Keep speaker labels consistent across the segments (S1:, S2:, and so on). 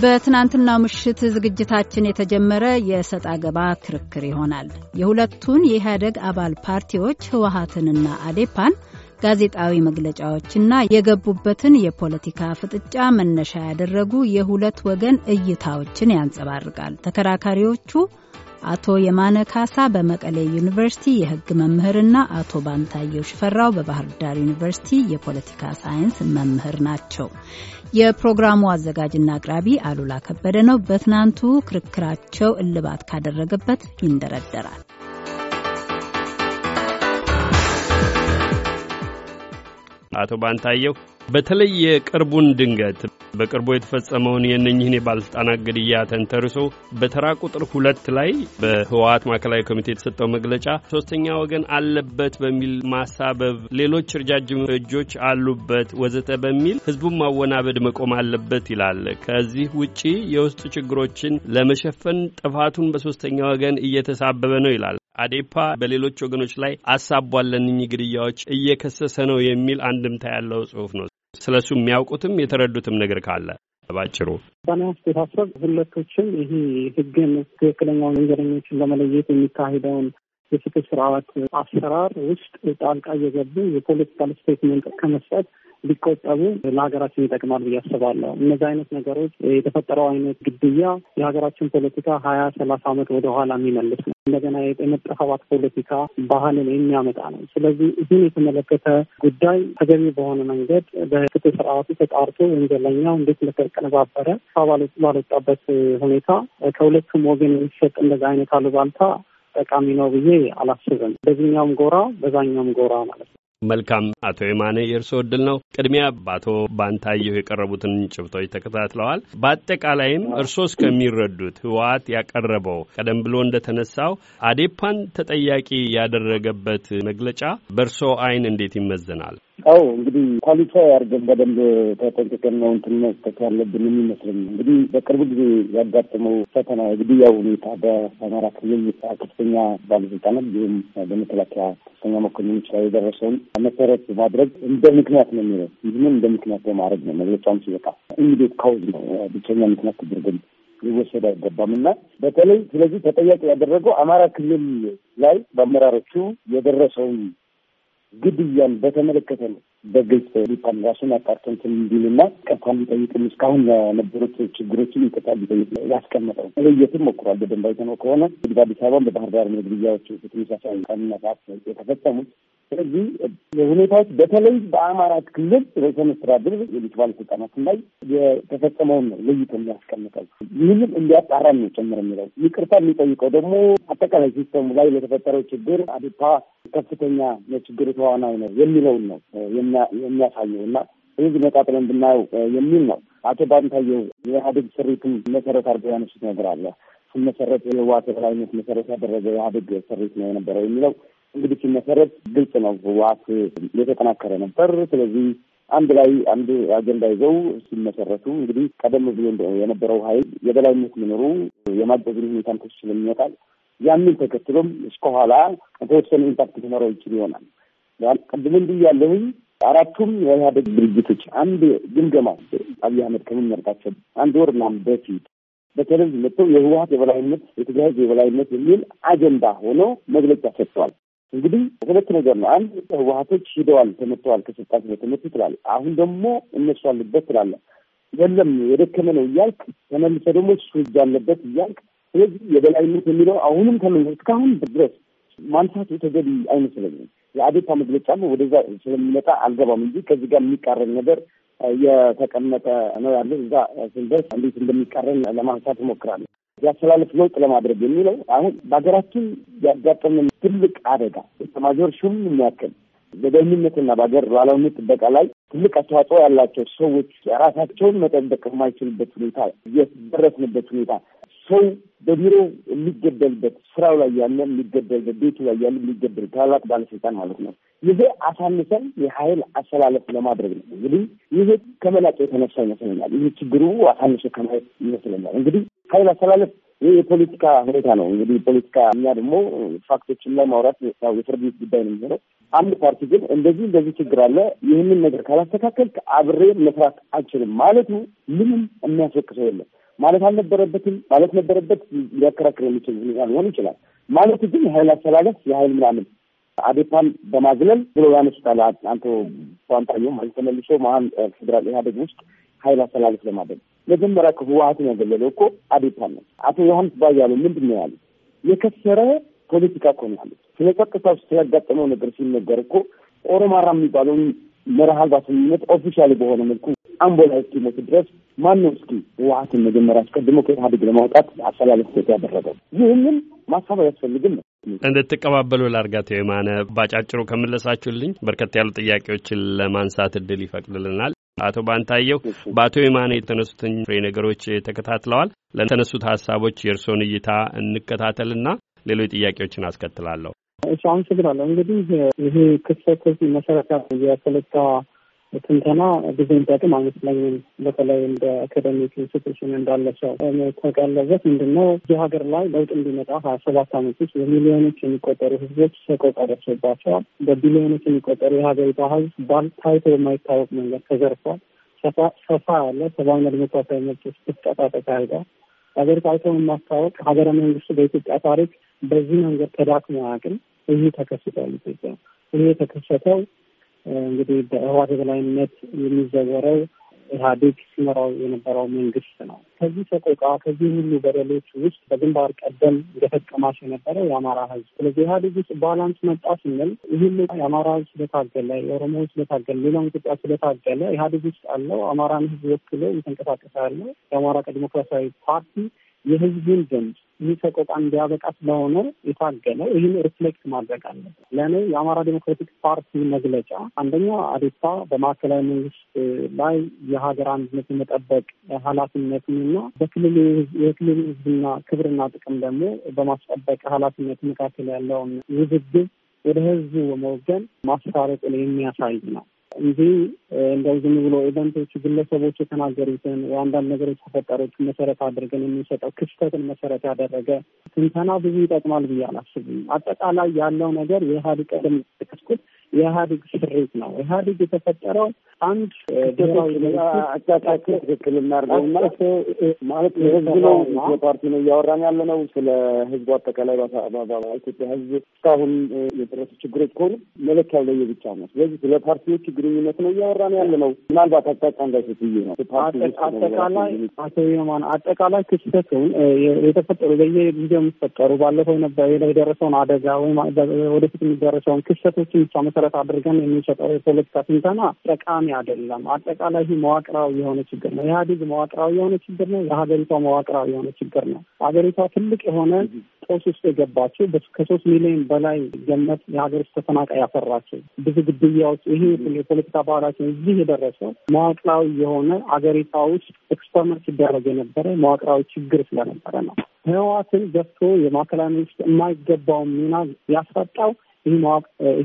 S1: በትናንትናው ምሽት ዝግጅታችን የተጀመረ የሰጥቶ ገባ ክርክር ይሆናል። የሁለቱን የኢህአዴግ አባል ፓርቲዎች ህወሀትንና አዴፓን ጋዜጣዊ መግለጫዎችና የገቡበትን የፖለቲካ ፍጥጫ መነሻ ያደረጉ የሁለት ወገን እይታዎችን ያንጸባርቃል። ተከራካሪዎቹ አቶ የማነ ካሳ በመቀሌ ዩኒቨርሲቲ የህግ መምህርና አቶ ባንታየው ሽፈራው በባህር ዳር ዩኒቨርሲቲ የፖለቲካ ሳይንስ መምህር ናቸው። የፕሮግራሙ አዘጋጅና አቅራቢ አሉላ ከበደ ነው። በትናንቱ ክርክራቸው እልባት ካደረገበት ይንደረደራል።
S2: አቶ ባንታየው በተለይ የቅርቡን ድንገት በቅርቡ የተፈጸመውን የእነኝህን የባለስልጣናት ግድያ ተንተርሶ በተራ ቁጥር ሁለት ላይ በህወሀት ማዕከላዊ ኮሚቴ የተሰጠው መግለጫ ሶስተኛ ወገን አለበት በሚል ማሳበብ፣ ሌሎች እርጃጅም እጆች አሉበት ወዘተ በሚል ህዝቡን ማወናበድ መቆም አለበት ይላል። ከዚህ ውጪ የውስጥ ችግሮችን ለመሸፈን ጥፋቱን በሶስተኛ ወገን እየተሳበበ ነው ይላል። አዴፓ በሌሎች ወገኖች ላይ ለእነኚህ ግድያዎች እየከሰሰ ነው የሚል አንድምታ ያለው ጽሁፍ ነው። ስለ እሱ የሚያውቁትም የተረዱትም ነገር ካለ ባጭሩ።
S3: በኔ አስተሳሰብ ሁለቶችም ይሄ ህግን ትክክለኛውን ወንጀለኞችን ለመለየት የሚካሄደውን የፍትህ ስርዓት አሰራር ውስጥ ጣልቃ እየገቡ የ political statement ከመስጠት ሊቆጠቡ ለሀገራችን ይጠቅማል ብዬ አስባለሁ። እነዚህ አይነት ነገሮች የተፈጠረው አይነት ግድያ የሀገራችን ፖለቲካ ሀያ ሰላሳ ዓመት ወደኋላ የሚመልስ ነው። እንደገና የመጠፋፋት ፖለቲካ ባህልን የሚያመጣ ነው። ስለዚህ ይህን የተመለከተ ጉዳይ ተገቢ በሆነ መንገድ በፍትህ ስርዓቱ ተጣርቶ ወንጀለኛው እንዴት እንደተቀነባበረ ባልወጣበት ሁኔታ ከሁለቱም ወገን የሚሰጥ እንደዚህ አይነት አሉባልታ ጠቃሚ ነው ብዬ አላስብም። በዚህኛውም ጎራ በዛኛውም ጎራ ማለት ነው።
S2: መልካም አቶ የማነ የእርስዎ እድል ነው። ቅድሚያ በአቶ ባንታየሁ የቀረቡትን ጭብጦች ተከታትለዋል። በአጠቃላይም እርስዎ እስከሚረዱት ህወሓት ያቀረበው ቀደም ብሎ እንደተነሳው አዴፓን ተጠያቂ ያደረገበት መግለጫ በእርስዎ አይን እንዴት ይመዘናል?
S4: አዎ እንግዲህ ኳሊፋይ አድርገን በደንብ ተጠንቅቀን ነው እንትን መስጠት ያለብን የሚመስለኝ። እንግዲህ በቅርብ ጊዜ ያጋጠመው ፈተና የግድያው ሁኔታ በአማራ ክልል ከፍተኛ ባለስልጣናት እንዲሁም በመከላከያ ከፍተኛ መኮንኖች ላይ የደረሰውን መሰረት ማድረግ እንደ ምክንያት ነው የሚለው ይህንን እንደ ምክንያት በማድረግ ነው መግለጫውም ሲበቃ ኢሚዲየት ካውዝ ነው ብቸኛ ምክንያት ተደርገን ሊወሰድ አይገባም እና በተለይ ስለዚህ ተጠያቂ ያደረገው አማራ ክልል ላይ በአመራሮቹ የደረሰውን ግድያን በተመለከተ ነው። በግልጽ ሊፓን ራሱን አጣርተንትን እንዲልና ቀጥታ ሊጠይቅም እስካሁን የነበሩት ችግሮችን ይቅርታ ሊጠይቅ ያስቀመጠው መለየትም ሞክሯል። በደንብ አይተነው ከሆነ እንግዲህ በአዲስ አበባም በባህር ዳር ግድያዎች በተመሳሳይ ቀንና የተፈጸሙት ስለዚህ ሁኔታዎች በተለይ በአማራ ክልል ርዕሰ መስተዳድር ሌሎች ባለስልጣናትን ላይ የተፈጸመውን ነው ለይቶ የሚያስቀምጠው። ይህንም እንዲያጣራ ነው ጭምር የሚለው ይቅርታ የሚጠይቀው ደግሞ አጠቃላይ system ኡ ላይ ለተፈጠረው ችግር አዴፓ ከፍተኛ የችግሩ ተዋናይ ነው የሚለውን ነው የሚያሳየው እና ስለዚህ ነጣጥለን ብናየው የሚል ነው። አቶ ባንታየው የኢህአዴግ ስሪቱን መሰረት አድርገው ያነሱት ነገር አለ። ሲመሰረት የህወሓት የበላይነት መሰረት ያደረገ የኢህአዴግ ስሪት ነው የነበረው የሚለው እንግዲህ ሲመሰረት ግልጽ ነው። ህወሓት የተጠናከረ ነበር። ስለዚህ አንድ ላይ አንድ አጀንዳ ይዘው ሲመሰረቱ እንግዲህ ቀደም ብሎ የነበረው ኃይል የበላይነት መኖሩ የማገዝን ሁኔታን ከሱ ስለሚመጣል ያንን ተከትሎም እስከኋላ የተወሰነ impact ሊኖረው ይችል ይሆናል። ቅድም እንዲህ ያለሁኝ አራቱም የኢህአዴግ ድርጅቶች አንድ ግምገማ አብይ አህመድ ከሚመርጣቸው አንድ ወር ምናምን በፊት በተለይ መጥተው የህወሓት የበላይነት የትግራይ የበላይነት የሚል አጀንዳ ሆኖ መግለጫ ሰጥተዋል። እንግዲህ ሁለት ነገር ነው። አንድ ህወሓቶች ሂደዋል፣ ተመተዋል፣ ከስልጣን ስለተመቱ ትላለህ። አሁን ደግሞ እነሱ አሉበት ትላለህ። የለም የደከመ ነው እያልክ ተመልሰ ደግሞ እሱ እጅ አለበት እያልክ ስለዚህ የበላይነት የሚለው አሁንም ተመልሶ እስካሁን ድረስ ማንሳቱ ተገቢ አይመስለኝም። የአዴፓ መግለጫም ወደዛ ስለሚመጣ አልገባም እንጂ ከዚህ ጋር የሚቃረን ነገር የተቀመጠ ነው ያለ እዛ ስንደርስ እንዴት እንደሚቃረን ለማንሳት እሞክራለሁ። የአስተላለፍ ለውጥ ለማድረግ የሚለው አሁን በሀገራችን ያጋጠመን ትልቅ አደጋ ኤታማዦር ሹም የሚያክል በደህንነትና በሀገር ሉዓላዊነት ጥበቃ ላይ ትልቅ አስተዋጽኦ ያላቸው ሰዎች ራሳቸውን መጠበቅ የማይችልበት ሁኔታ የደረስንበት ሁኔታ ሰው በቢሮ የሚገደልበት ስራው ላይ ያለ የሚገደልበት ቤቱ ላይ ያለ የሚገደል ታላላቅ ባለስልጣን ማለት ነው። ይሄ አሳንሰን የሀይል አሰላለፍ ለማድረግ ነው። እንግዲህ ይሄ ከመላቅ የተነሳ ይመስለኛል። ይህ ችግሩ አሳንሶ ከማየት ይመስለኛል። እንግዲህ ሀይል አሰላለፍ የፖለቲካ ሁኔታ ነው። እንግዲህ ፖለቲካ እኛ ደግሞ ፋክቶችን ላይ ማውራት የፍርድ ቤት ጉዳይ ነው የሚሆነው። አንድ ፓርቲ ግን እንደዚህ እንደዚህ ችግር አለ፣ ይህንን ነገር ካላስተካከል አብሬ መስራት አልችልም ማለቱ ምንም የሚያስወቅሰው የለም። ማለት አልነበረበትም ማለት ነበረበት ሊያከራክር የሚችል ሁኔታ ሊሆን ይችላል። ማለት ግን የሀይል አሰላለፍ የሀይል ምናምን አዴፓን በማግለል ብሎ ያነሱታል። አቶ ባንታየው ማለት ተመልሶ መሀል ፌዴራል ኢህአዴግ ውስጥ ሀይል አሰላለፍ ለማድረግ መጀመሪያ ህወሀትን ያገለለው እኮ አዴፓን ነው። አቶ ዮሐንስ ቧያለው ምንድን ነው ያሉት? የከሰረ ፖለቲካ እኮ ነው ያሉት። ስለ ጸጥታ ውስጥ ስላጋጠመው ነገር ሲነገር እኮ ኦሮማራ የሚባለውን መርህ አልባ ስምምነት officially በሆነ መልኩ አምቦ ላይ እስኪሞት ድረስ ማን ነው እስኪ ህወሀትን መጀመሪያ አስቀድሞ ከኢህአዴግ ለማውጣት አሰላለፍ ሴት ያደረገው? ይህንን ማሳብ አያስፈልግም ነው
S2: እንድትቀባበሉ ላርጋቶ የማነ ባጫጭሩ ከመለሳችሁልኝ በርከት ያሉ ጥያቄዎችን ለማንሳት እድል ይፈቅድልናል። አቶ ባንታየው በአቶ የማነ የተነሱትን ፍሬ ነገሮች ተከታትለዋል። ለተነሱት ሀሳቦች የእርስዎን እይታ እንከታተልና ሌሎች ጥያቄዎችን አስከትላለሁ።
S3: እሺ፣ አመሰግናለሁ። እንግዲህ ይሄ ክስተት መሰረታዊ የፖለቲካ ትንተና ብዙ የሚጠቅም አይመስለኝም። በተለይ እንደ academic institution እንዳለ ሰው ተቀለበት ምንድን ነው እዚህ ሀገር ላይ ለውጥ እንዲመጣ ሀያ ሰባት አመት ውስጥ በሚሊዮኖች የሚቆጠሩ ህዝቦች ሰቆቃ ደርሶባቸዋል። በቢሊዮኖች የሚቆጠሩ የሀገሪቷ ህዝብ ባል ታይቶ የማይታወቅ መንገድ ተዘርፏል። ሰፋ ያለ ሰብአዊና ዲሞክራሲያዊ መብቶች ጥሰት ተካሂዷል። ሀገሪቷ ታይቶ በማይታወቅ ሀገረ መንግስቱ በኢትዮጵያ ታሪክ በዚህ መንገድ ተዳክሞ አያውቅም። ይህ ተከስቷል። ኢትዮጵያ ይህ የተከሰተው እንግዲህ በህወሓት የበላይነት የሚዘወረው ኢህአዴግ ሲመራው የነበረው መንግስት ነው። ከዚህ ሰቆቃ ከዚህ ሁሉ በደሎች ውስጥ በግንባር ቀደም ገፈት ቀማሽ የነበረው የአማራ ህዝብ። ስለዚህ ኢህአዴግ ውስጥ balance መጣ ስንል ይህን የአማራ ህዝብ ስለታገለ፣ የኦሮሞ ህዝብ ስለታገለ፣ ሌላውን ኢትዮጵያ ስለታገለ ኢህአዴግ ውስጥ ያለው አማራን ህዝብ ወክሎ እየተንቀሳቀሰ ያለው የአማራ ዲሞክራሲያዊ ፓርቲ የህዝቡን ድምፅ ይህ ሰቆቃ እንዲያበቃ ስለሆነ የታገለ ይህን reflect ማድረግ አለበት። ለእኔ የአማራ Democratic Party መግለጫ አንደኛ አዴፓ በማዕከላዊ መንግስት ላይ የሀገር አንድነት የመጠበቅ ኃላፊነትንና በክልሉ የክልሉ ህዝብና ክብርና ጥቅም ደግሞ በማስጠበቅ ኃላፊነት መካከል ያለውን ውዝግብ ወደ ህዝቡ በመወገን ማስታረቅን የሚያሳይ ነው እንጂ እንደው ዝም ብሎ event ኦቹ ግለሰቦች የተናገሩትን የአንዳንድ ነገሮች ተፈጠሮችን መሰረት አድርገን የሚሰጠው ክስተትን መሰረት ያደረገ ትንተና ብዙ ይጠቅማል ብዬ አላስብም። አጠቃላይ ያለው ነገር የኢህአዴግ ቀደም ጠቀስኩት የኢህአዴግ ስሪት ነው። ኢህአዴግ የተፈጠረው አንድ
S4: አጫቃቂ ትክክል እናድርገውና ማለት የህዝብ ነው የፓርቲ ነው እያወራን ያለ ነው። ስለ ህዝቡ አጠቃላይ ኢትዮጵያ ህዝብ እስካሁን የደረሱ ችግሮች ከሆኑ መለኪያው ለየ ብቻ ነው። ስለዚህ ስለ ፓርቲዎች ግንኙነት ነው እያወራን ያለ ነው። ምናልባት አቅጣጫ እንዳይሰት ነው።
S3: አጠቃላይ አቶ የማን አጠቃላይ ክስተቱን የተፈጠሩ በየጊዜው የሚፈጠሩ ባለፈው የደረሰውን አደጋ ወይም ወደፊት የሚደረሰውን ክስተቶችን ብቻ መሰረት አድርገን የሚሰጠው የፖለቲካ ትንተና ጠቃሚ አይደለም። አጠቃላይ መዋቅራዊ የሆነ ችግር ነው። ኢህአዴግ መዋቅራዊ የሆነ ችግር ነው። የሀገሪቷ መዋቅራዊ የሆነ ችግር ነው። ሀገሪቷ ትልቅ የሆነ ጦስ ውስጥ የገባችው ከሶስት ሚሊዮን በላይ ገመት የሀገር ውስጥ ተፈናቃይ ያፈራቸው ብዙ ግድያዎች፣ ይሄ የፖለቲካ ባህላችን እዚህ የደረሰው መዋቅራዊ የሆነ አገሪቷ ውስጥ experiment ሲደረግ የነበረ መዋቅራዊ ችግር ስለነበረ ነው። ህወሓትን ገፍቶ የማዕከላዊ መንግስት የማይገባውን ሚና ያሳጣው ይህ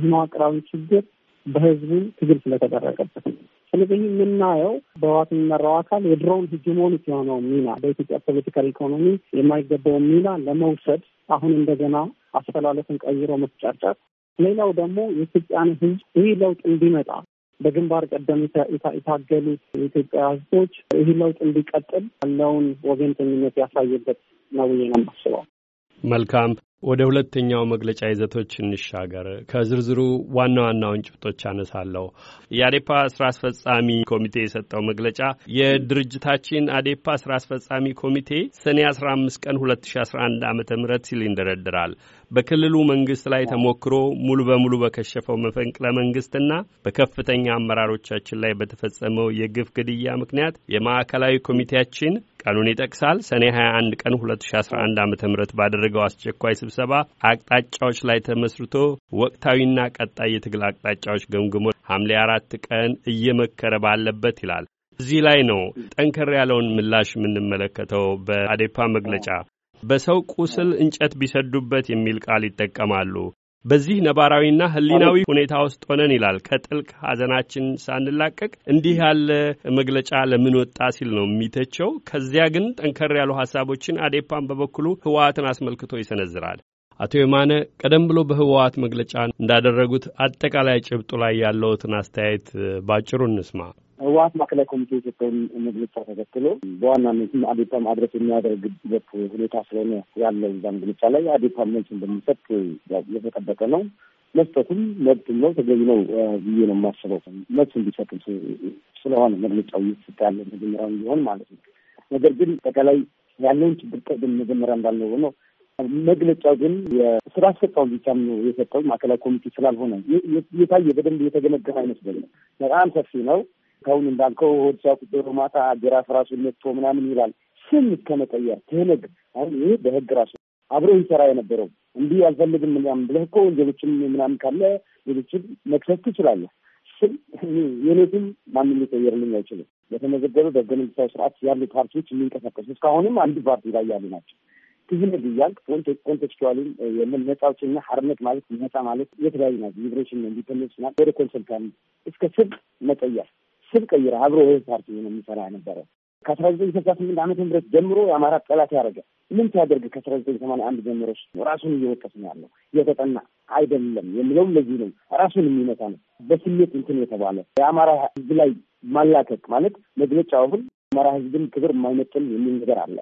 S3: መዋቅራዊ ችግር በህዝቡ ትግል ስለተደረገበት ነው። ስለዚህ የምናየው በህወሓት የሚመራው አካል የድሮውን hegemonic የሆነው ሚና በኢትዮጵያ political economy የማይገባውን ሚና ለመውሰድ አሁን እንደገና አሰላለፍን ቀይሮ መፍጫጫት፣ ሌላው ደግሞ የኢትዮጵያን ህዝብ ይህ ለውጥ እንዲመጣ በግንባር ቀደም የታገሉት የኢትዮጵያ ህዝቦች ይህ ለውጥ እንዲቀጥል ያለውን ወገንተኝነት ያሳየበት ነው ብዬ ነው የማስበው።
S2: መልካም። ወደ ሁለተኛው መግለጫ ይዘቶች እንሻገር። ከዝርዝሩ ዋና ዋናውን ጭብጦች አነሳለሁ። የአዴፓ ስራ አስፈጻሚ ኮሚቴ የሰጠው መግለጫ የድርጅታችን አዴፓ ስራ አስፈጻሚ ኮሚቴ ሰኔ 15 ቀን 2011 ዓ ም ሲል ይንደረድራል። በክልሉ መንግስት ላይ ተሞክሮ ሙሉ በሙሉ በከሸፈው መፈንቅለ መንግስትና በከፍተኛ አመራሮቻችን ላይ በተፈጸመው የግፍ ግድያ ምክንያት የማዕከላዊ ኮሚቴያችን ቀኑን ይጠቅሳል ሰኔ 21 ቀን 2011 ዓ ም ባደረገው አስቸኳይ ስብሰባ አቅጣጫዎች ላይ ተመስርቶ ወቅታዊና ቀጣይ የትግል አቅጣጫዎች ገምግሞ ሐምሌ አራት ቀን እየመከረ ባለበት ይላል። እዚህ ላይ ነው ጠንከር ያለውን ምላሽ የምንመለከተው። በአዴፓ መግለጫ በሰው ቁስል እንጨት ቢሰዱበት የሚል ቃል ይጠቀማሉ። በዚህ ነባራዊና ሕሊናዊ ሁኔታ ውስጥ ሆነን ይላል ከጥልቅ ሐዘናችን ሳንላቀቅ እንዲህ ያለ መግለጫ ለምን ወጣ ሲል ነው የሚተቸው። ከዚያ ግን ጠንከር ያሉ ሀሳቦችን አዴፓን በበኩሉ ህወሓትን አስመልክቶ ይሰነዝራል። አቶ የማነ ቀደም ብሎ በህወሓት መግለጫ እንዳደረጉት አጠቃላይ ጭብጡ ላይ ያለውትን አስተያየት ባጭሩ እንስማ።
S4: ህወሀት ማዕከላዊ ኮሚቴ የሰጠውን መግለጫ ተከትሎ በዋናነትም አዴፓ ማድረስ የሚያደርግበት ሁኔታ ስለሆነ ያለው እዛ መግለጫ ላይ አዴፓ መልስ እንደሚሰጥ የተጠበቀ ነው። መስጠቱም መብትም ነው ተገቢ ነው ብዬ ነው የማስበው። መልስ እንዲሰጥም ስለሆነ መግለጫው እየተሰጠ ያለ መጀመሪያውን ቢሆን ማለት ነው። ነገር ግን አጠቃላይ ያለውን ችግር ቅድም መጀመሪያ እንዳለው ሆኖ መግለጫው ግን የስራ አስፈጻሚ ብቻም ነው የሰጠው ማዕከላዊ ኮሚቴ ስላልሆነ የታየ በደንብ የተገመገመ አይመስለኝም። በጣም ሰፊ ነው። ካሁን እንዳልከው ሆድ ሲያውቅ ዶሮ ማታ ጅራፍ ራሱን ነጥቶ ምናምን ይላል። ስም እስከ መቀየር ትህነግ አሁን ይህ በህግ ራሱ አብሮ ይሰራ የነበረው እንዲህ አልፈልግም ምናምን ብለህ እኮ ወንጀሎችም ምናምን ካለ ሌሎችን መክሰስ ትችላለህ። ስም የኔ ማንም ሊቀየርልኝ አይችልም። በተመዘገበ በህገ መንግስታዊ ስርዓት ያሉ ፓርቲዎች የሚንቀሳቀሱ እስካሁንም አንድ ፓርቲ ላይ ያሉ ናቸው። ትህነግ እያልክ ኮንቴክስቹዋሊም አውጪና ሀርነት ማለት ነጻ ማለት የተለያዩ ናቸው። ሊብሬሽን ኢንዲፐንደንስ ና ወደ ኮንሰልታን እስከ ስብ መቀየር ስብ ቀይረ አብሮ ይህ ፓርቲ የሚሰራ ነበረ። ከአስራ ዘጠኝ ስልሳ ስምንት ዓመተ ምህረት ጀምሮ የአማራ ጠላት ያደረገ ምን ሲያደርግ ከአስራ ዘጠኝ ሰማንያ አንድ ጀምሮ ራሱን እየወቀስ ነው ያለው። የተጠና አይደለም የሚለውም ለዚህ ነው። ራሱን የሚመታ ነው። በስሜት እንትን የተባለ የአማራ ህዝብ ላይ ማላከቅ ማለት መግለጫው አሁን አማራ ህዝብን ክብር የማይመጥን የሚል ነገር አለ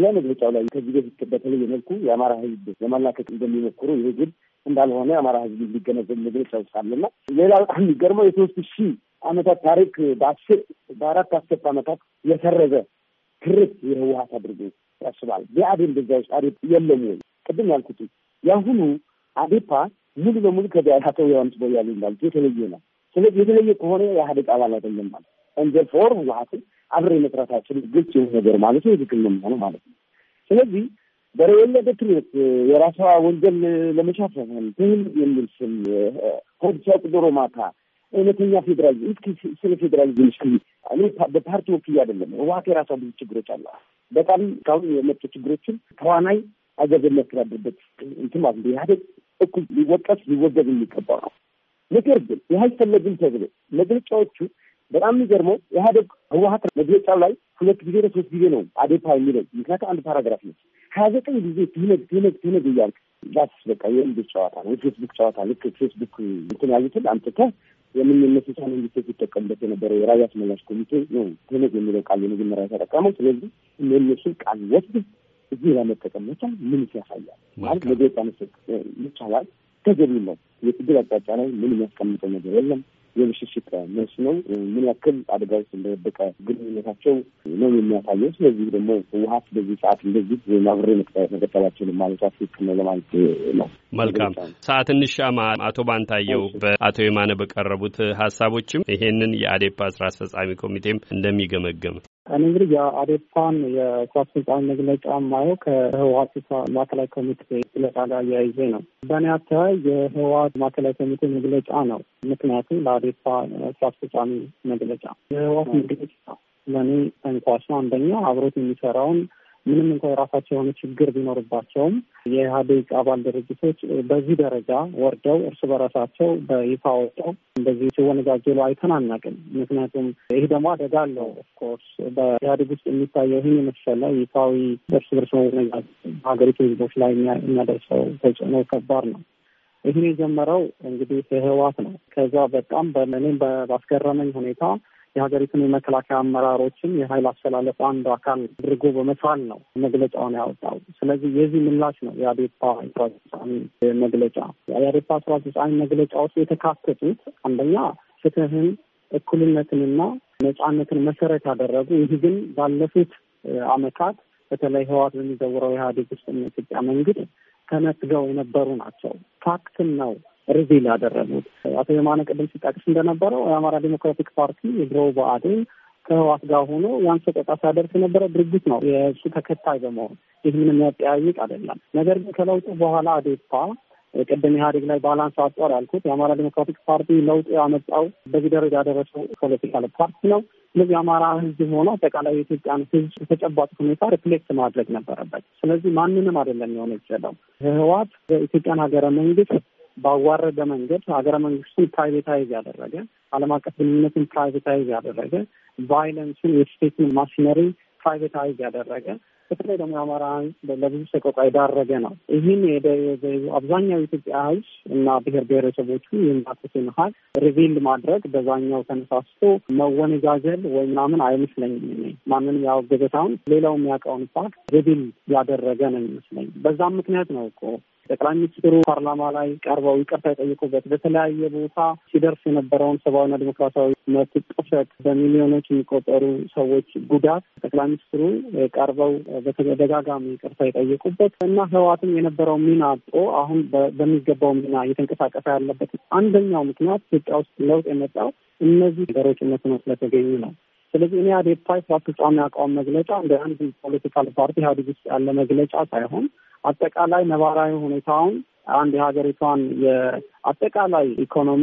S4: ላይ መግለጫው ላይ ከዚህ በፊት በተለየ መልኩ የአማራ ህዝብ ለማላከቅ እንደሚሞክሩ ይህ ግን እንዳልሆነ የአማራ ህዝብ ሊገነዘብ መግለጫ ውስጥ አለና ሌላ በጣም የሚገርመው የሶስት ሺህ ዓመታት ታሪክ በአስር በአራት አስርት ዓመታት የሰረዘ ትርክ የህወሀት አድርጎ ያስባል። ብአዴን በዛ ውስጥ አዴ የለም ወይ? ቅድም ያልኩት የአሁኑ አዴፓ ሙሉ በሙሉ ከአቶ ዮሐንስ ቦያሌ እንዳሉት የተለየ ነው። ስለዚህ የተለየ ከሆነ የኢህአዴግ አባል አይደለም ማለት እንጀል ፎር ህወሀትን አብሬ መስራታችን ግልጽ የሆነ ነገር ማለት ነው። ትክክል ነው ማለት ነው። ስለዚህ በሬ የወለደ ትርት የራሷ ወንጀል ለመሻፈን ትህል የሚል ስም ሆድ ዶሮ ማታ እውነተኛ ፌዴራሊዝም እስኪ ስለ ፌዴራሊዝም እስኪ እኔ በፓርቲ ወክዬ አይደለም። ህወሀት የራሷ ብዙ ችግሮች አለ። በጣም እስካሁን የመጡ ችግሮችን ተዋናይ አገር የሚያስተዳድርበት እንትን ማለት ኢህአዴግ እኩል ሊወቀስ ሊወገዝ የሚገባው ነው። ነገር ግን ይህ አይፈለግም ተብሎ መግለጫዎቹ በጣም የሚገርመው ኢህአዴግ ህወሀት መግለጫው ላይ ሁለት ጊዜ ነው ሶስት ጊዜ ነው አዴፓ የሚለው ምክንያቱም አንድ ፓራግራፍ ነች። ሀያ ዘጠኝ ጊዜ ትህነግ ትህነግ ትህነግ እያልክ ዳስ በቃ የእንግሊዝ ጨዋታ ነው፣ የፌስቡክ ጨዋታ ልክ ፌስቡክ እንትን ያሉትን አምጥተህ የምንነሱሳን እንዲቴክ ይጠቀምበት የነበረው የራያ አስመላሽ ኮሚቴ ነው ትህነግ የሚለው ቃል የመጀመሪያ የተጠቀመው። ስለዚህ የእነሱን ቃል ወስድ እዚህ ላይ መጠቀም መቻል ምን ያሳያል? ማለት መግለጫ መስጠት ይቻላል፣ ተገቢ ነው። የትግል አቅጣጫ ላይ ምን የሚያስቀምጠው ነገር የለም። የብሽሽቅ ነው። ምን ያክል አደጋ ውስጥ እንደወደቀ ግንኙነታቸው ነው የሚያሳየው። ስለዚህ ደግሞ ህወሀት በዚህ ሰዓት እንደዚህ አብሬ መቀጠላቸውን ማለቷ ትክክል ነው ለማለት ነው።
S2: መልካም ሰዓት እንሻማ። አቶ ባንታየው በአቶ የማነ በቀረቡት ሀሳቦችም ይሄንን የአዴፓ ስራ አስፈጻሚ ኮሚቴም እንደሚገመገም
S3: እኔ እንግዲህ የአዴፓን የስራ አስፈጻሚ መግለጫ ማየው ከህወሀት ማዕከላዊ ኮሚቴ መግለጫ ጋር እያይዜ ነው። በእኔ አተያይ የህወሀት ማዕከላዊ ኮሚቴ መግለጫ ነው። ምክንያቱም ለአዴፓ ስራ አስፈጻሚ መግለጫ የህወሀት መግለጫ ለእኔ ተንኳሽ አንደኛ አብሮት የሚሰራውን ምንም እንኳ የራሳቸው የሆነ ችግር ቢኖርባቸውም የኢህአዴግ አባል ድርጅቶች በዚህ ደረጃ ወርደው እርስ በራሳቸው በይፋ ወጥተው እንደዚህ ሲወነጃጀሉ አይተን አናውቅም። ምክንያቱም ይህ ደግሞ አደጋ አለው። of course በኢህአዴግ ውስጥ የሚታየው ይህን የመሰለ ይፋዊ እርስ በርስ መወነጃጀል ሀገሪቱ ህዝቦች ላይ የሚያደርሰው ተጽዕኖ ከባድ ነው። ይህን የጀመረው እንግዲህ ህወሓት ነው። ከዛ በጣም በእኔም ባስገረመኝ ሁኔታ የሀገሪቱን የመከላከያ አመራሮችን የሀይል አስተላለፍ አንዱ አካል አድርጎ በመሳል ነው መግለጫውን ያወጣው። ስለዚህ የዚህ ምላሽ ነው የአዴፓ ስራ አስፈጻሚ መግለጫ። የአዴፓ ስራ አስፈጻሚ መግለጫ ውስጥ የተካተቱት አንደኛ ፍትህን፣ እኩልነትንና ነጻነትን መሰረት ያደረጉ ይህ ግን ባለፉት አመታት በተለይ ህወሓት በሚዘውረው ኢህአዴግ ውስጥ የኢትዮጵያ መንግስት ተነፍገው የነበሩ ናቸው። fact ን ነው reveal ያደረጉት። አቶ የማነ ቅድም ሲጠቅስ እንደነበረው የአማራ Democratic Party የድሮው ብአዴን ከህወሓት ጋር ሆኖ ያን ሰቆቃ ሲያደርስ የነበረ ድርጅት ነው የእሱ ተከታይ በመሆን ይህ ምንም የሚያጠያይቅ አይደለም። ነገር ግን ከለውጡ በኋላ አዴፓ ቅድም ኢህአዴግ ላይ balance of power ያልኩት የአማራ Democratic Party ለውጡ ያመጣው በዚህ ደረጃ ያደረሰው political party ነው። ስለዚህ የአማራ ህዝብ ሆኖ አጠቃላይ የኢትዮጵያን ህዝብ ተጨባጭ ሁኔታ reflect ማድረግ ነበረበት። ስለዚህ ማንንም አይደለም የሆነ ይችላል ህወሓት በኢትዮጵያን ሀገረ መንግስት ባዋረደ መንገድ ሀገረ መንግስቱን privatize ያደረገ ዓለም አቀፍ ግንኙነትን privatize ያደረገ violence ን የ state ን machinery privatize ያደረገ በተለይ ደግሞ የአማራ ለብዙ ሰቆቃ የዳረገ ነው። ይህን አብዛኛው የኢትዮጵያ ሕዝብ እና ብሔር ብሔረሰቦቹ የሚያውቁትን ሀቅ reveal ማድረግ በዛኛው ተነሳስቶ መወነጃጀል ወይ ምናምን አይመስለኝም። ማንንም ያወገዘ ሳይሆን ሌላው የሚያውቀውን fact reveal ያደረገ ነው ይመስለኝ። በዛም ምክንያት ነው እኮ ጠቅላይ ሚኒስትሩ ፓርላማ ላይ ቀርበው ይቅርታ የጠየቁበት በተለያየ ቦታ ሲደርስ የነበረውን ሰብአዊና ዲሞክራሲያዊ መብት ጥሰት፣ በሚሊዮኖች የሚቆጠሩ ሰዎች ጉዳት ጠቅላይ ሚኒስትሩ ቀርበው በተደጋጋሚ ይቅርታ የጠየቁበት እና ህወሓትም የነበረው ሚና አጦ አሁን በሚገባው ሚና እየተንቀሳቀሰ ያለበት አንደኛው ምክንያት ኢትዮጵያ ውስጥ ለውጥ የመጣው እነዚህ ነገሮች እውነት ነው ስለተገኙ ነው። ስለዚህ እኔ አዴፓ ስራ አስፈጻሚ አቋም መግለጫ እንደ አንድ ፖለቲካል ፓርቲ ኢህአዴግ ውስጥ ያለ መግለጫ ሳይሆን አጠቃላይ ነባራዊ ሁኔታውን አንድ የሀገሪቷን የአጠቃላይ ኢኮኖሚ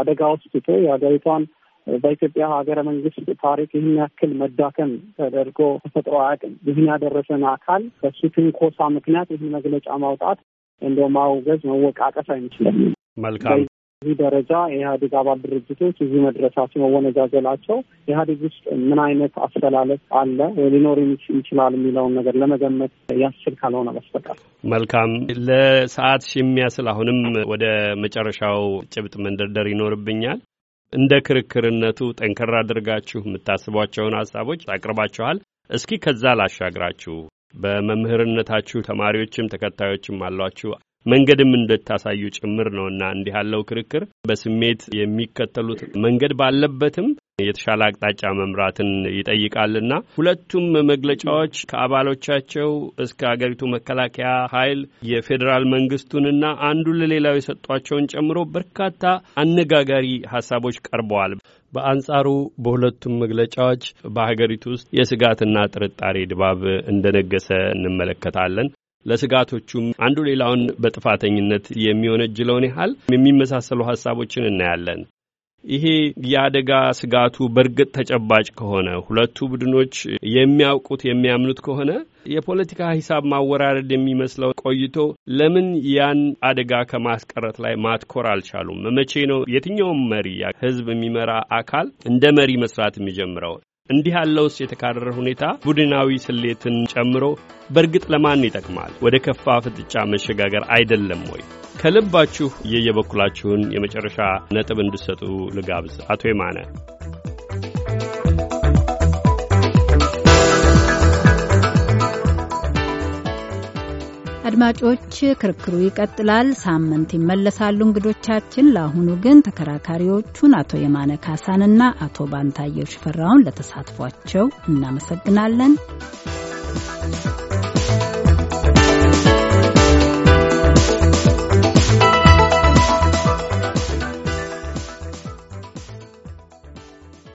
S3: አደጋ ውስጥ ትቶ የሀገሪቷን በኢትዮጵያ ሀገረ መንግስት ታሪክ ይህን ያክል መዳከም ተደርጎ ተፈጥሮ አያውቅም። ይህን ያደረሰን አካል በሱ ትንኮሳ ምክንያት ይህን መግለጫ ማውጣት እንደ ማውገዝ መወቃቀስ አይመስለኝም።
S2: መልካም
S3: በዚህ ደረጃ የኢህአዴግ አባል ድርጅቶች እዚህ መድረሳቸው መወነጃጀላቸው ኢህአዴግ ውስጥ ምን አይነት አስተላለፍ አለ ሊኖር ይችላል የሚለውን ነገር ለመገመት ያስችል ካልሆነ በስተቀር።
S2: መልካም ለሰዓት የሚያስል አሁንም ወደ መጨረሻው ጭብጥ መንደርደር ይኖርብኛል። እንደ ክርክርነቱ ጠንከር አድርጋችሁ የምታስቧቸውን ሀሳቦች አቅርባችኋል። እስኪ ከዛ ላሻግራችሁ። በመምህርነታችሁ ተማሪዎችም ተከታዮችም አሏችሁ መንገድም እንድታሳዩ ጭምር ነውና እንዲህ ያለው ክርክር በስሜት የሚከተሉት መንገድ ባለበትም የተሻለ አቅጣጫ መምራትን ይጠይቃልና ሁለቱም መግለጫዎች ከአባሎቻቸው እስከ አገሪቱ መከላከያ ኃይል የፌዴራል መንግስቱንና አንዱ ለሌላው የሰጧቸውን ጨምሮ በርካታ አነጋጋሪ ሀሳቦች ቀርበዋል። በአንጻሩ በሁለቱም መግለጫዎች በሀገሪቱ ውስጥ የስጋትና ጥርጣሬ ድባብ እንደነገሰ እንመለከታለን። ለስጋቶቹም አንዱ ሌላውን በጥፋተኝነት የሚወነጅለውን ያህል የሚመሳሰሉ ሀሳቦችን እናያለን። ይሄ የአደጋ ስጋቱ በእርግጥ ተጨባጭ ከሆነ ሁለቱ ቡድኖች የሚያውቁት የሚያምኑት ከሆነ የፖለቲካ ሂሳብ ማወራረድ የሚመስለው ቆይቶ ለምን ያን አደጋ ከማስቀረት ላይ ማትኮር አልቻሉም? መቼ ነው የትኛውም መሪ ህዝብ የሚመራ አካል እንደ መሪ መስራት የሚጀምረው? እንዲህ ያለውስ የተካረረ ሁኔታ ቡድናዊ ስሌትን ጨምሮ በእርግጥ ለማን ይጠቅማል? ወደ ከፋ ፍጥጫ መሸጋገር አይደለም ወይ? ከልባችሁ የየበኩላችሁን የመጨረሻ ነጥብ እንድሰጡ ልጋብዝ። አቶ የማነ
S1: አድማጮች፣ ክርክሩ ይቀጥላል። ሳምንት ይመለሳሉ እንግዶቻችን። ለአሁኑ ግን ተከራካሪዎቹን አቶ የማነ ካሳንና አቶ ባንታየው ሽፈራውን ለተሳትፏቸው እናመሰግናለን።